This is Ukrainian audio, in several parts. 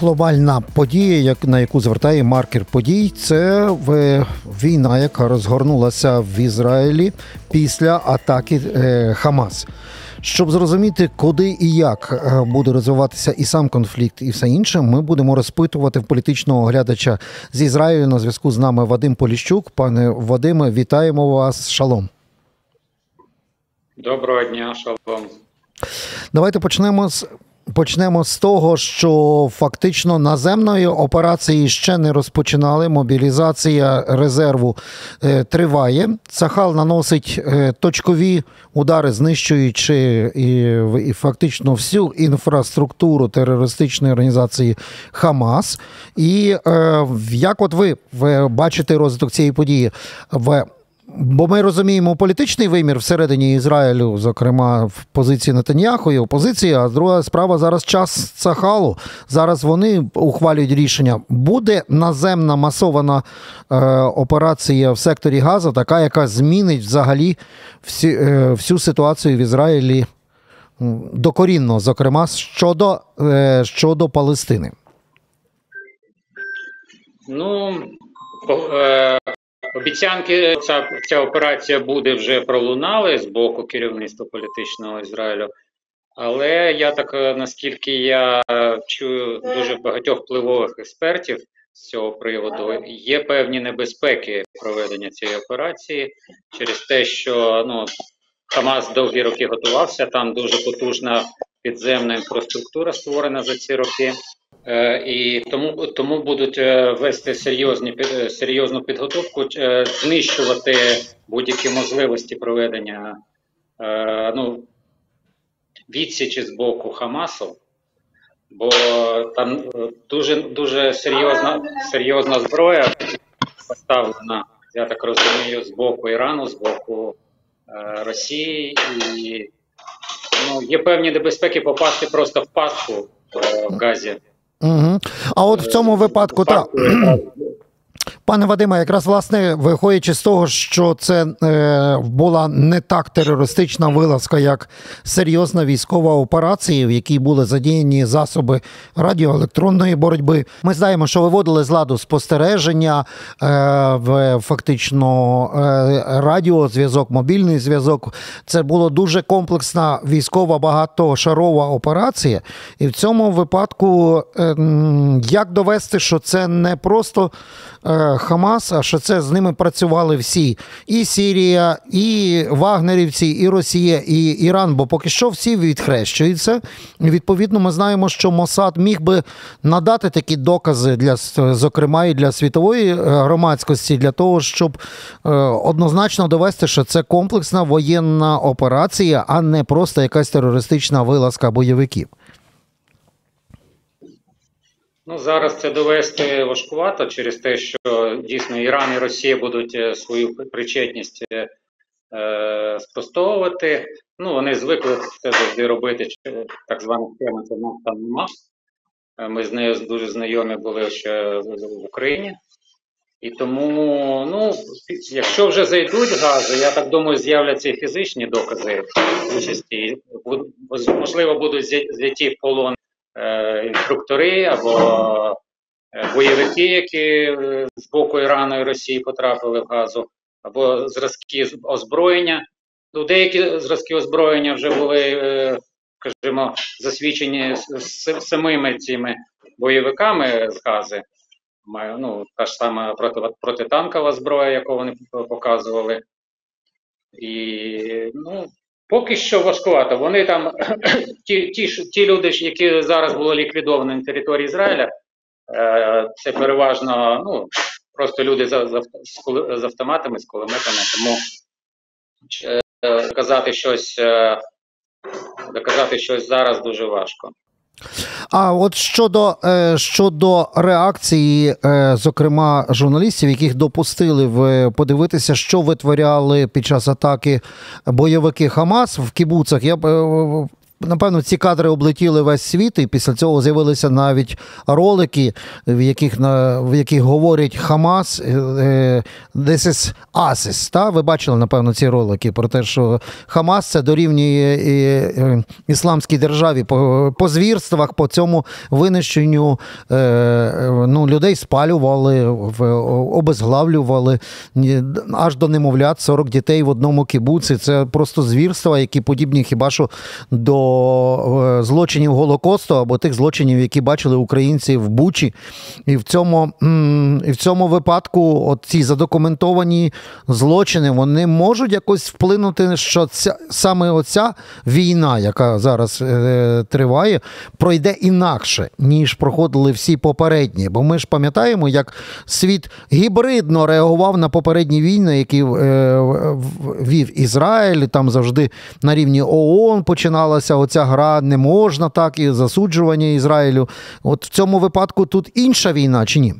глобальна подія, на яку звертає маркер подій, це війна, яка розгорнулася в Ізраїлі після атаки е, Хамас. Щоб зрозуміти, куди і як е, буде розвиватися і сам конфлікт, і все інше, ми будемо розпитувати в політичного оглядача з Ізраїлю на зв'язку з нами Вадим Поліщук. Пане Вадиме, вітаємо вас. Шалом. Доброго дня, шалом. Давайте почнемо з Почнемо з того, що фактично наземної операції ще не розпочинали. Мобілізація резерву е, триває. Сахал наносить е, точкові удари, знищуючи і, фактично всю інфраструктуру терористичної організації Хамас. І е, як от ви бачите розвиток цієї події в Бо ми розуміємо політичний вимір всередині Ізраїлю, зокрема в позиції Нетаньяху і опозиції. А друга справа зараз час Цахалу. Зараз вони ухвалюють рішення. Буде наземна масована е, операція в секторі Газу, така, яка змінить взагалі всі, е, всю ситуацію в Ізраїлі докорінно, зокрема щодо, е, щодо Палестини. Ну, е, Обіцянки ця ця операція буде вже пролунали з боку керівництва політичного Ізраїлю. Але я так е, наскільки я чую дуже багатьох впливових експертів з цього приводу, є певні небезпеки проведення цієї операції через те, що ну Хамас довгі роки готувався. Там дуже потужна підземна інфраструктура створена за ці роки. Е, і тому тому будуть е, вести серйозні е, серйозну підготовку, знищувати будь-які можливості проведення ну, відсічі з боку Хамасу, бо там дуже дуже серйозна серйозна зброя поставлена, я так розумію, з боку Ірану, з боку Росії, і ну, є певні небезпеки попасти просто в пастку в Газі. Угу. А от в цьому випадку так. Пане Вадиме, якраз власне виходячи з того, що це е, була не так терористична вилазка, як серйозна військова операція, в якій були задіяні засоби радіоелектронної боротьби. Ми знаємо, що виводили з ладу спостереження, е, в фактично е, радіозв'язок, мобільний зв'язок. Це була дуже комплексна військова багатошарова операція, і в цьому випадку е, як довести, що це не просто. Хамас, що це з ними працювали всі: і Сірія, і Вагнерівці, і Росія, і Іран. Бо поки що всі відхрещуються. Відповідно, ми знаємо, що Мосад міг би надати такі докази для зокрема і для світової е, громадськості, для того, щоб е, однозначно довести, що це комплексна воєнна операція, а не просто якась терористична вилазка бойовиків. Ну зараз це довести важкувато через те, що дійсно Іран і Росія будуть е, свою причетність е, е, спростовувати. Ну вони звикли це завжди робити. Так звана схема це там нема. Е, ми з нею дуже знайомі були ще в Україні. І тому, ну, якщо вже зайдуть гази, я так думаю, з'являться і фізичні докази участі. Можливо, будуть взяті в полон інструктори або е, бойовики, які е, з боку Ірану і Росії потрапили в газу, або зразки озброєння. Ну, Деякі зразки озброєння вже були, скажімо, засвідчені самими цими бойовиками з гази. Ну, Та ж сама проти, протитанкова зброя, яку вони показували. І ну, Поки що важкувато. Вони там, ті ті, ті люди, які зараз були ліквідовані на території Ізраїля, е, це переважно ну, просто люди з, з, з автоматами, з кулеметами. Тому е, доказати щось, е, доказати щось зараз дуже важко. А от щодо е, щодо реакції, е, зокрема журналістів, яких допустили в подивитися, що витворяли під час атаки бойовики Хамас в кібуцах, я е, напевно, ці кадри облетіли весь світ, і після цього з'явилися навіть ролики, в яких в яких говорять Хамас е, е, This is ISIS, та? Ви бачили, напевно, ці ролики про те, що Хамас це дорівнює ісламській державі по, по звірствах, по цьому винищенню ну, людей спалювали, обезглавлювали аж до немовлят 40 дітей в одному кібуці. Це просто звірства, які подібні хіба що до злочинів Голокосту або тих злочинів, які бачили українці в Бучі. І в цьому і в цьому випадку ці задокументовані злочини вони можуть якось вплинути, що ця саме оця війна, яка зараз е, триває, пройде інакше, ніж проходили всі попередні. Бо ми ж пам'ятаємо, як світ гібридно реагував на попередні війни, які е, вів Ізраїль. Там завжди на рівні ООН починалася оця гра, не можна так, і засуджування Ізраїлю. От в цьому випадку тут інша війна чи ні?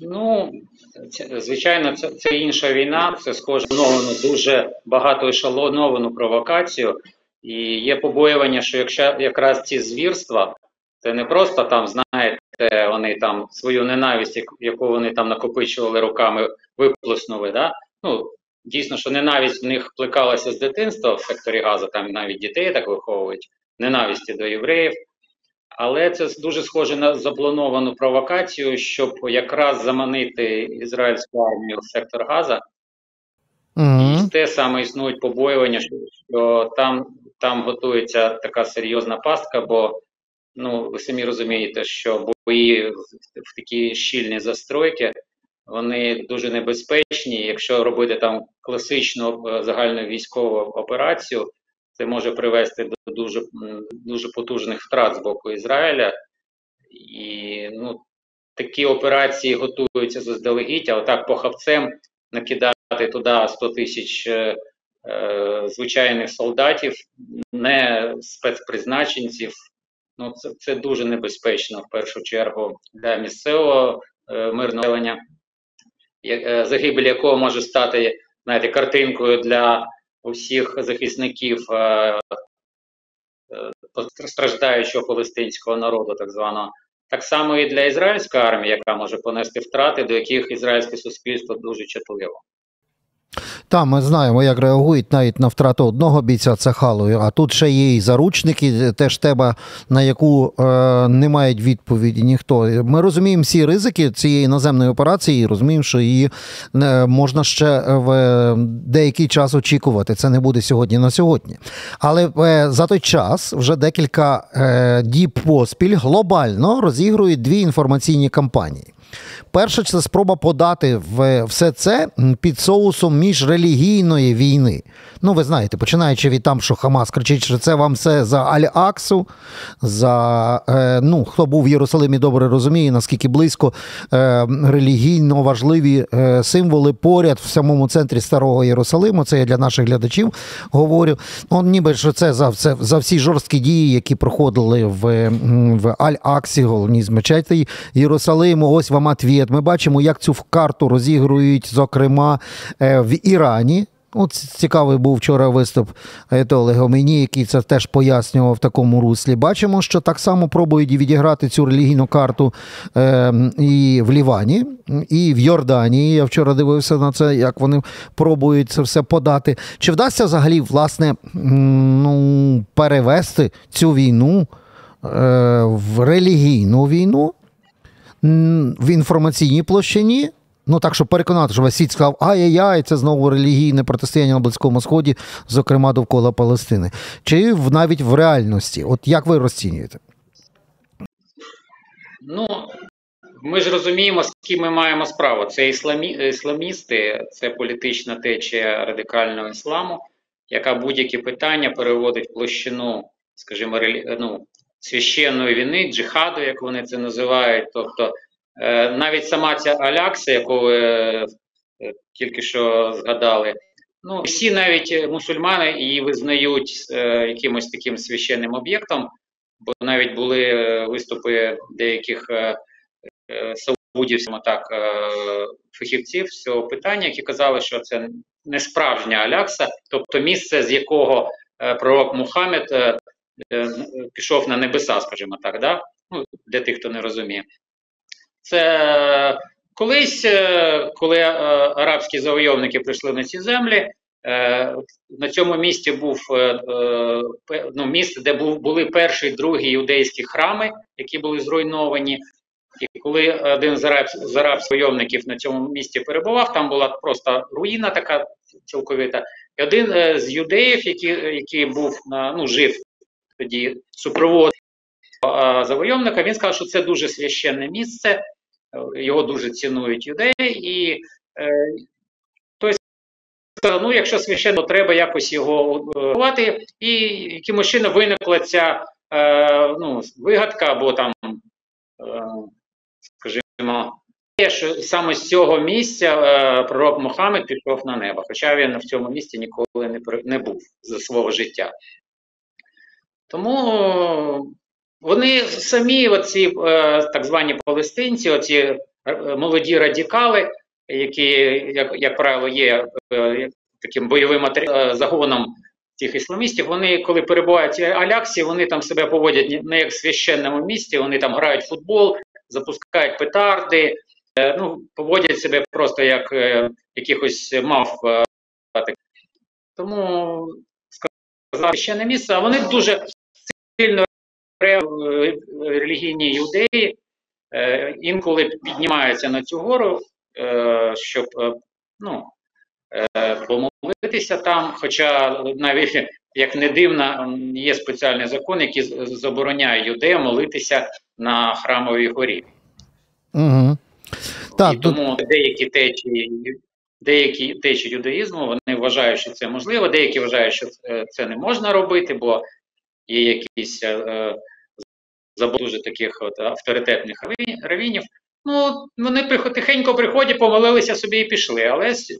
Ну, звичайно, це це інша війна. Це схоже на дуже багато ешелоновану провокацію. І є побоювання, що якщо якраз ці звірства, це не просто там, знаєте, вони там свою ненависть, яку вони там накопичували руками, виплеснули. Да? Ну, Дійсно, що ненависть в них плекалася з дитинства в секторі газу, там навіть дітей так виховують, ненависті до євреїв. Але це дуже схоже на заплановану провокацію, щоб якраз заманити ізраїльську армію в сектор Газа. Mm-hmm. І те саме існують побоювання, що там там готується така серйозна пастка, бо ну, ви самі розумієте, що бої в, в такі щільні застройки вони дуже небезпечні. Якщо робити там класичну е, загальну військову операцію, це може привести до дуже дуже потужних втрат з боку Ізраїля. І ну, такі операції готуються заздалегідь, а отак похавцем накидати туди 100 тисяч е, е, звичайних солдатів, не спецпризначенців. Ну, Це це дуже небезпечно в першу чергу для місцевого е, мирного населення. Е, загибель якого може стати знаєте, картинкою для усіх захисників е, е, страждаючого палестинського народу, так званого. Так само і для ізраїльської армії, яка може понести втрати, до яких ізраїльське суспільство дуже чутливо. Там ми знаємо, як реагують навіть на втрату одного бійця це халою. А тут ще є і заручники, теж тема, на яку е, не мають відповіді ніхто. Ми розуміємо всі ризики цієї наземної операції, розуміємо, що її е, можна ще в деякий час очікувати. Це не буде сьогодні на сьогодні. Але е, за той час вже декілька е, діб поспіль глобально розігрують дві інформаційні кампанії. Перше, це спроба подати в все це під соусом міжрелігійної війни. Ну, ви знаєте, починаючи від там, що Хамас кричить, що це вам все за Аль-Аксу, за е, ну, хто був в Єрусалимі, добре розуміє, наскільки близько е, релігійно важливі е, символи поряд в самому центрі Старого Єрусалиму. Це я для наших глядачів говорю. Ну, ніби що це за це, за всі жорсткі дії, які проходили в в Аль-Аксі, головні з мечеті Єрусалиму. Ось вам ответ. Ми бачимо, як цю карту розігрують, зокрема, в Ірані. От цікавий був вчора виступ Олега Мені, який це теж пояснював в такому руслі. Бачимо, що так само пробують відіграти цю релігійну карту е, і в Лівані, і в Йорданії. Я вчора дивився на це, як вони пробують це все подати. Чи вдасться взагалі власне ну, перевести цю війну е, в релігійну війну в інформаційній площині? Ну так, щоб переконати, що світ сказав, ай-яй-яй, це знову релігійне протистояння на Близькому Сході, зокрема довкола Палестини. Чи навіть в реальності? От як ви розцінюєте? Ну, ми ж розуміємо, з ким ми маємо справу. Це ісламі... ісламісти, це політична течія радикального ісламу, яка будь-які питання переводить площину, скажімо, релі... ну, священної війни, джихаду, як вони це називають. тобто Е, навіть сама ця Алякса, яку ви е, тільки що згадали, ну всі навіть мусульмани її визнають е, якимось таким священним об'єктом, бо навіть були виступи деяких саудівських так фахівців з цього питання, які казали, що це не справжня Алякса, тобто місце, з якого пророк Мухаммед пішов на небеса, скажімо так, да? ну, для тих, хто не розуміє. Це колись, е, коли е, арабські завойовники прийшли на ці землі, е, на цьому місці був е, е, ну, місце, де були перші і другі юдейські храми, які були зруйновані. І коли один з араб, з арабських завойовників на цьому місці перебував, там була просто руїна така цілковита. І один е, з юдеїв, який, який був на ну, жив тоді супровод е, завойовника, він сказав, що це дуже священне місце, е, його дуже цінують юдеї, і е, той сказав, ну якщо священно, треба якось його ховати, і якимось чином виникла ця е, ну, вигадка або там, е, скажімо, що саме з цього місця е, пророк Мухаммед пішов на небо, хоча він в цьому місці ніколи не, не був за свого життя. Тому вони самі, оці е, так звані палестинці, оці е, молоді радикали, які, як, як правило, є е, таким бойовим загоном цих ісламістів, вони, коли перебувають Аляксі, вони там себе поводять не- як в священному місті, вони там грають в футбол, запускають петарди, ну, поводять себе просто як якихось мав. Тому сказати ще не місце, а вони дуже сильно е, релігійні юдеї е, інколи піднімаються на цю гору, е, щоб е, ну, помолитися там. Хоча навіть як не дивно, є спеціальний закон, який забороняє юдеям молитися на храмовій горі. Угу. Так, І тут, тому деякі течії, деякі течії юдаїзму вони вважають, що це можливо, деякі вважають, що це не можна робити, бо є якісь е, е, дуже таких от авторитетних раві- равінів. Ну, вони тихенько приходять, помолилися собі і пішли. Але це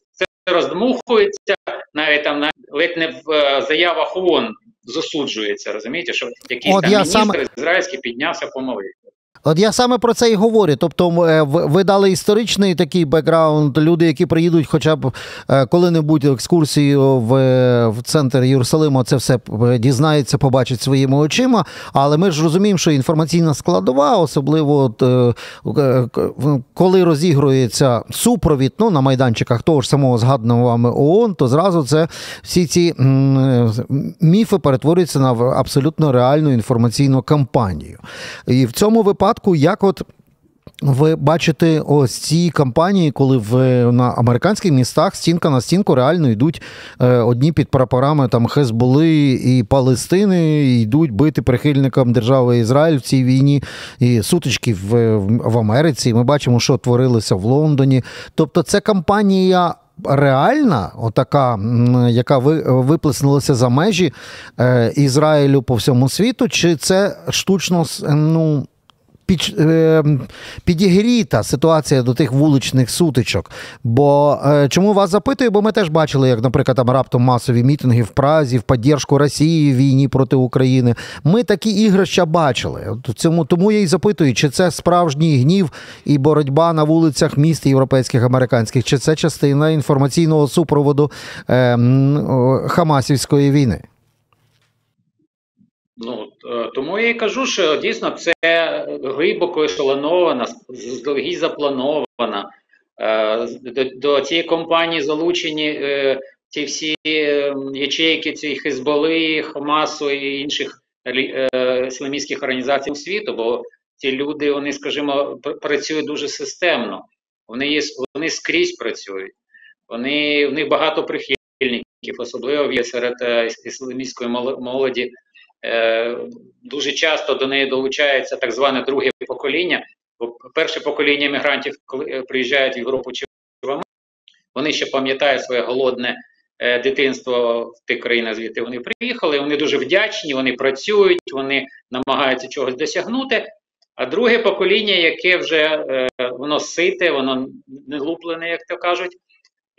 роздмухується, навіть там на- ледь не в е, заявах ООН засуджується, розумієте, що якийсь От там міністр саме- ізраїльський піднявся, помолився. От я саме про це і говорю. Тобто, е, ви дали історичний такий бекграунд. Люди, які приїдуть, хоча б е, коли-небудь екскурсію в, е, в центр Єрусалиму, це все дізнаються, побачать своїми очима. Але ми ж розуміємо, що інформаційна складова, особливо от, коли розігрується супровід ну, на майданчиках того ж самого згаданого вами ООН, то зразу це всі ці міфи перетворюються на абсолютно реальну інформаційну кампанію. І в цьому випадку, як от. Ви бачите ось ці кампанії, коли в на американських містах стінка на стінку реально йдуть е, одні під прапорами там Хезболи і Палестини, і йдуть бити прихильникам держави Ізраїль в цій війні, і сутички в, в Америці. Ми бачимо, що творилося в Лондоні. Тобто, це кампанія. Реальна, отака, яка ви, виплеснулася за межі е, Ізраїлю по всьому світу, чи це штучно ну, під, е, підігріта ситуація до тих вуличних сутичок. Бо е, чому вас запитую? Бо ми теж бачили, як, наприклад, там раптом масові мітинги в Празі, в підтримку Росії війні проти України. Ми такі ігрища бачили. От цьому тому я і запитую, чи це справжній гнів і боротьба на вулицях міст європейських американських, чи це частина інформаційного супроводу е, Хамасівської війни? Ну е, тому я і кажу, що дійсно це глибоко ешелонована, заздалегідь запланована. Е, До, цієї компанії залучені ці всі е, ячейки цієї Хезболи, Хамасу і інших ісламістських організацій світу, бо ці люди, вони, скажімо, працюють дуже системно. Вони є, вони скрізь працюють. Вони в них багато прихильників, особливо є серед іс- ісламістської молоді. Е, дуже часто до неї долучається так зване друге покоління. Бо перше покоління мігрантів, коли е, приїжджають в Європу чи в Америку, вони ще пам'ятають своє голодне е, дитинство в тих країнах, звідти вони приїхали. Вони дуже вдячні, вони працюють, вони намагаються чогось досягнути. А друге покоління, яке вже воно сите, воно не луплене, як то кажуть.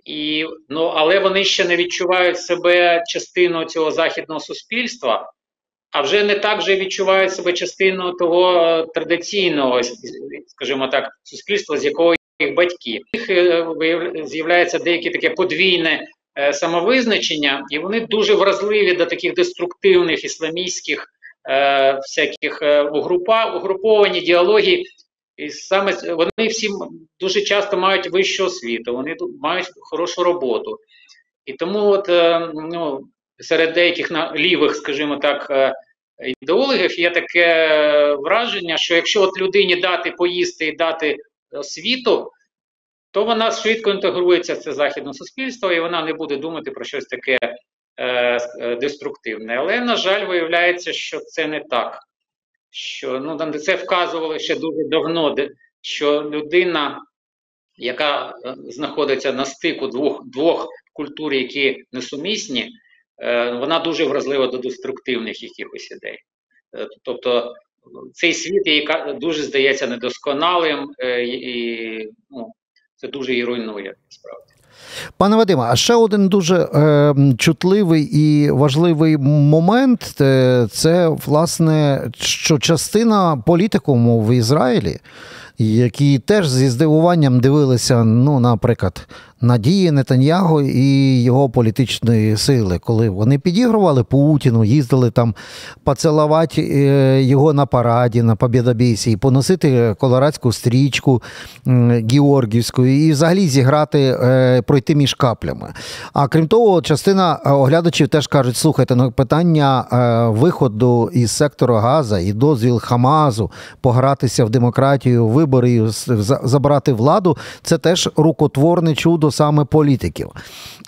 І, ну, але вони ще не відчувають себе частиною цього західного суспільства а вже не так же відчувають себе частиною того е, традиційного, скажімо так, суспільства, з якого їх батьки. У них е, з'являється деяке таке подвійне е, самовизначення, і вони дуже вразливі до таких деструктивних ісламістських е, всяких угрупа, угруповань, ідеологій. І саме вони всі дуже часто мають вищу освіту, вони мають хорошу роботу. І тому, от, ну, серед деяких лівих, скажімо так, е, ідеологів є таке враження, що якщо от людині дати поїсти і дати освіту, то вона швидко інтегрується в це західне суспільство, і вона не буде думати про щось таке е, е деструктивне. Але, на жаль, виявляється, що це не так. Що ну це вказували ще дуже давно, що людина, яка е, знаходиться на стику двох двох культур, які несумісні, е, вона дуже вразлива до деструктивних якихось ідей. Е, тобто цей світ їй дуже здається недосконалим, е, і ну, це дуже її руйнує насправді. Пане Вадиме, а ще один дуже е, чутливий і важливий момент це, власне, що частина політикуму в Ізраїлі, які теж зі здивуванням дивилися, ну, наприклад, надії Нетаньяго і його політичної сили, коли вони підігрували Путіну, їздили там поцілувати е, його на параді, на Побєдобійсі, поносити колорадську стрічку Георгівську, і взагалі зіграти, е, пройти між каплями. А крім того, частина оглядачів теж кажуть: слухайте, ну питання е, виходу із сектору Газа і дозвіл Хамазу погратися в демократію, вибори, забрати владу, це теж рукотворне чудо до саме політиків.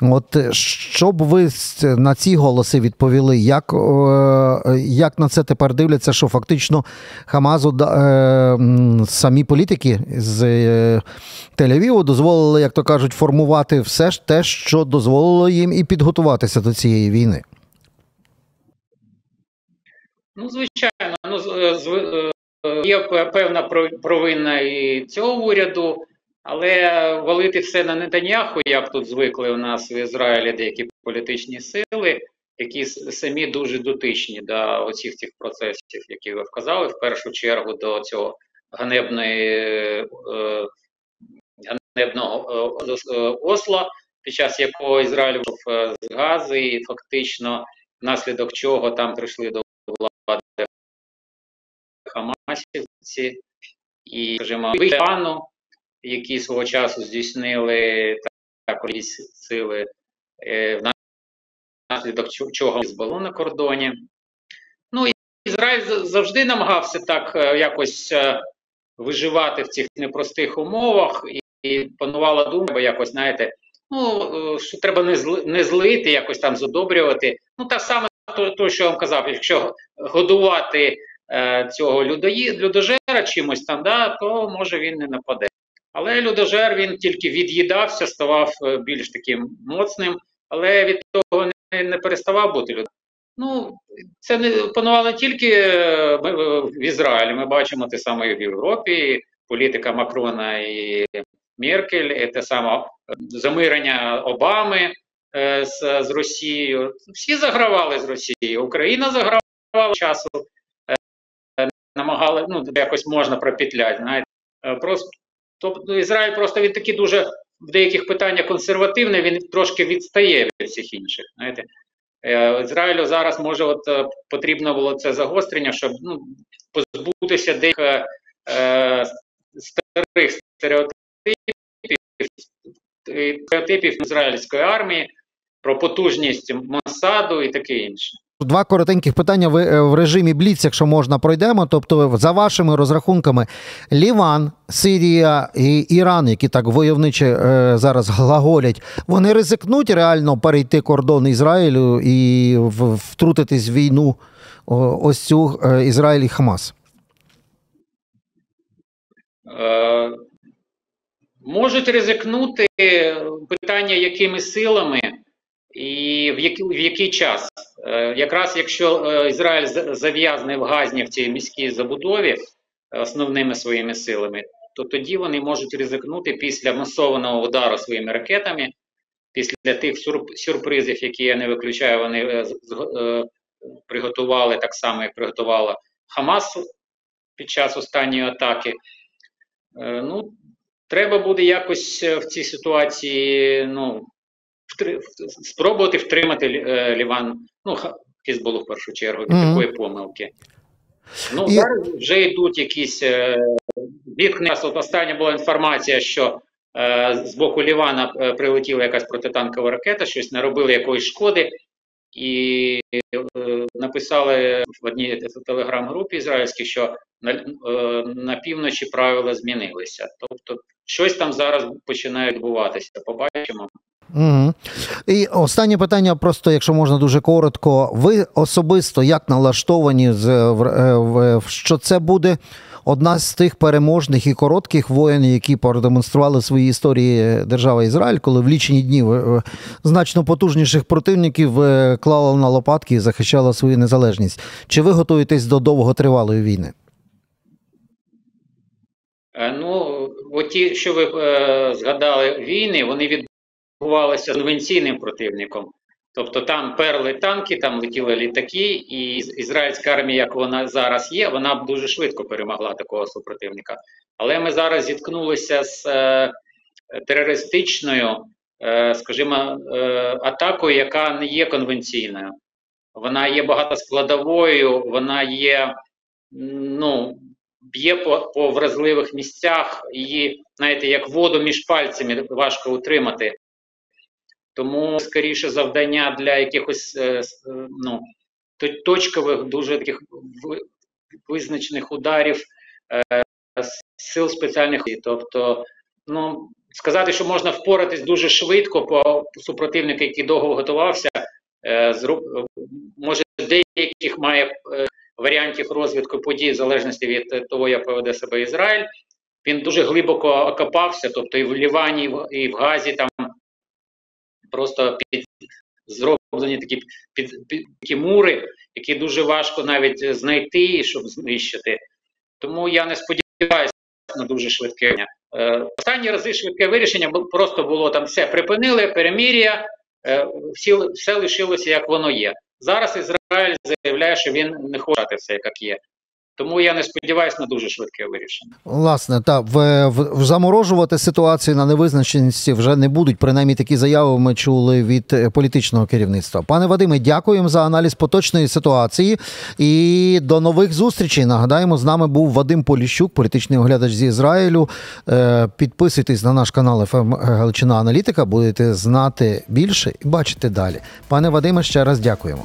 От е, що б ви на ці голоси відповіли? Як е, як на це тепер дивляться, що фактично Хамазу е, самі політики з Тель-Авіву дозволили, як то кажуть, формувати все ж те, що дозволило їм і підготуватися до цієї війни? Ну, звичайно, ну, є певна провина і цього уряду. Але валити все на Нетаньяху, як тут звикли у нас в Ізраїлі деякі політичні сили, які самі дуже дотичні до оцих цих процесів, які ви вказали, в першу чергу до цього ганебної, е, ганебного е, е, осла, під час якого Ізраїль був з Гази, і фактично внаслідок чого там прийшли до влади Хамасівці і, скажімо, Ірану, які свого часу здійснили також сили е, внаслідок чого збало на кордоні. Ну і Ізраїль завжди намагався так е, якось е, виживати в цих непростих умовах, і, панувала думка, якось, знаєте, ну, що треба не зли, не злити, якось там задобрювати. Ну, так саме то, то, що я вам казав, якщо годувати е, цього людої, людожера чимось там, да, то може він не нападе. Але людожер він тільки від'їдався, ставав е, більш таким моцним, але від того не, не переставав бути людиною. Ну, це не панувало тільки е, в Ізраїлі. Ми бачимо те саме і в Європі, політика Макрона і Меркель, і те саме замирення Обами е, з, з Росією. Всі загравали з Росією. Україна загравала часу, е, намагали ну, якось можна пропетляти. знаєте. Е, просто Тобто Ізраїль просто він такий дуже в деяких питаннях консервативний, він трошки відстає від всіх інших. Знаєте. Е, Ізраїлю зараз може от е, потрібно було це загострення, щоб ну, позбутися деяких е, старих стереотипів стереотипів ізраїльської армії про потужність Масаду і таке інше. Два коротеньких питання е, в режимі Бліц, якщо можна, пройдемо. Тобто, за вашими розрахунками, Ліван, Сирія і Іран, які так войовниче е, зараз глаголять, вони ризикнуть реально перейти кордон Ізраїлю і втрутитись в війну ось цю е, Ізраїль і Хамас? Можуть ризикнути питання, якими силами. І в який, в який час? Е, якраз якщо е, Ізраїль зав'язаний в Газні в цій міській забудові е, основними своїми силами, то тоді вони можуть ризикнути після масованого удару своїми ракетами, після тих сюрпризів, які я не виключаю, вони приготували так само, як приготувала Хамас під час останньої атаки. Ну, Треба буде якось в цій ситуації ну, втри- спробувати втримати е, Ліван, ну, Хізболу в першу чергу, від Мгм. такої помилки. Ну, І- зараз вже йдуть якісь е, відкни. От остання була інформація, що е, з боку Лівана е, прилетіла якась протитанкова ракета, щось наробили якоїсь шкоди, і е, написали в одній телеграм-групі ізраїльській, що на, е, на півночі правила змінилися. Тобто, щось там зараз починає відбуватися. Побачимо. Угу. І останнє питання, просто якщо можна дуже коротко. Ви особисто як налаштовані, в, е, в, що це буде одна з тих переможних і коротких воєн, які продемонстрували в своїй історії держава Ізраїль, коли в лічені дні е, значно потужніших противників е, клала на лопатки і захищала свою незалежність. Чи ви готуєтесь до довготривалої війни? Е, Ну, оті, що ви е, згадали війни, вони відбувалися з конвенційним противником. Тобто там перли танки, там летіли літаки, і із- ізраїльська армія, як вона зараз є, вона б дуже швидко перемогла такого супротивника. Але ми зараз зіткнулися з е, терористичною, е, скажімо, е, атакою, яка не є конвенційною. Вона є багатоскладовою, вона є, ну, б'є по, по вразливих місцях, її, знаєте, як воду між пальцями важко утримати. Тому скоріше завдання для якихось е, е, ну, точкових, дуже таких визначених ударів е, сил спеціальних. Тобто, ну, сказати, що можна впоратись дуже швидко по супротивнику, який довго готувався, може деяких має варіантів розвитку подій в залежності від того, як поведе себе Ізраїль. Він дуже глибоко окопався, тобто і в Лівані, і в Газі там просто під зроблені такі під, під такі мури, які дуже важко навіть знайти, щоб знищити. Тому я не сподіваюся на дуже швидке. Е, останні рази швидке вирішення просто було там все припинили, перемір'я, е, всі, все лишилося як воно є. Зараз Ізраїль заявляє, що він не хоче все як є. Тому я не сподіваюся на дуже швидке вирішення. Власне, та в, в, заморожувати ситуацію на невизначеності вже не будуть. Принаймні такі заяви ми чули від е, політичного керівництва. Пане Вадиме, дякуємо за аналіз поточної ситуації і до нових зустрічей. Нагадаємо, з нами був Вадим Поліщук, політичний оглядач зі Ізраїлю. Е, Підписуйтесь на наш канал ФМ Галичина Аналітика. Будете знати більше і бачити далі. Пане Вадиме, ще раз дякуємо.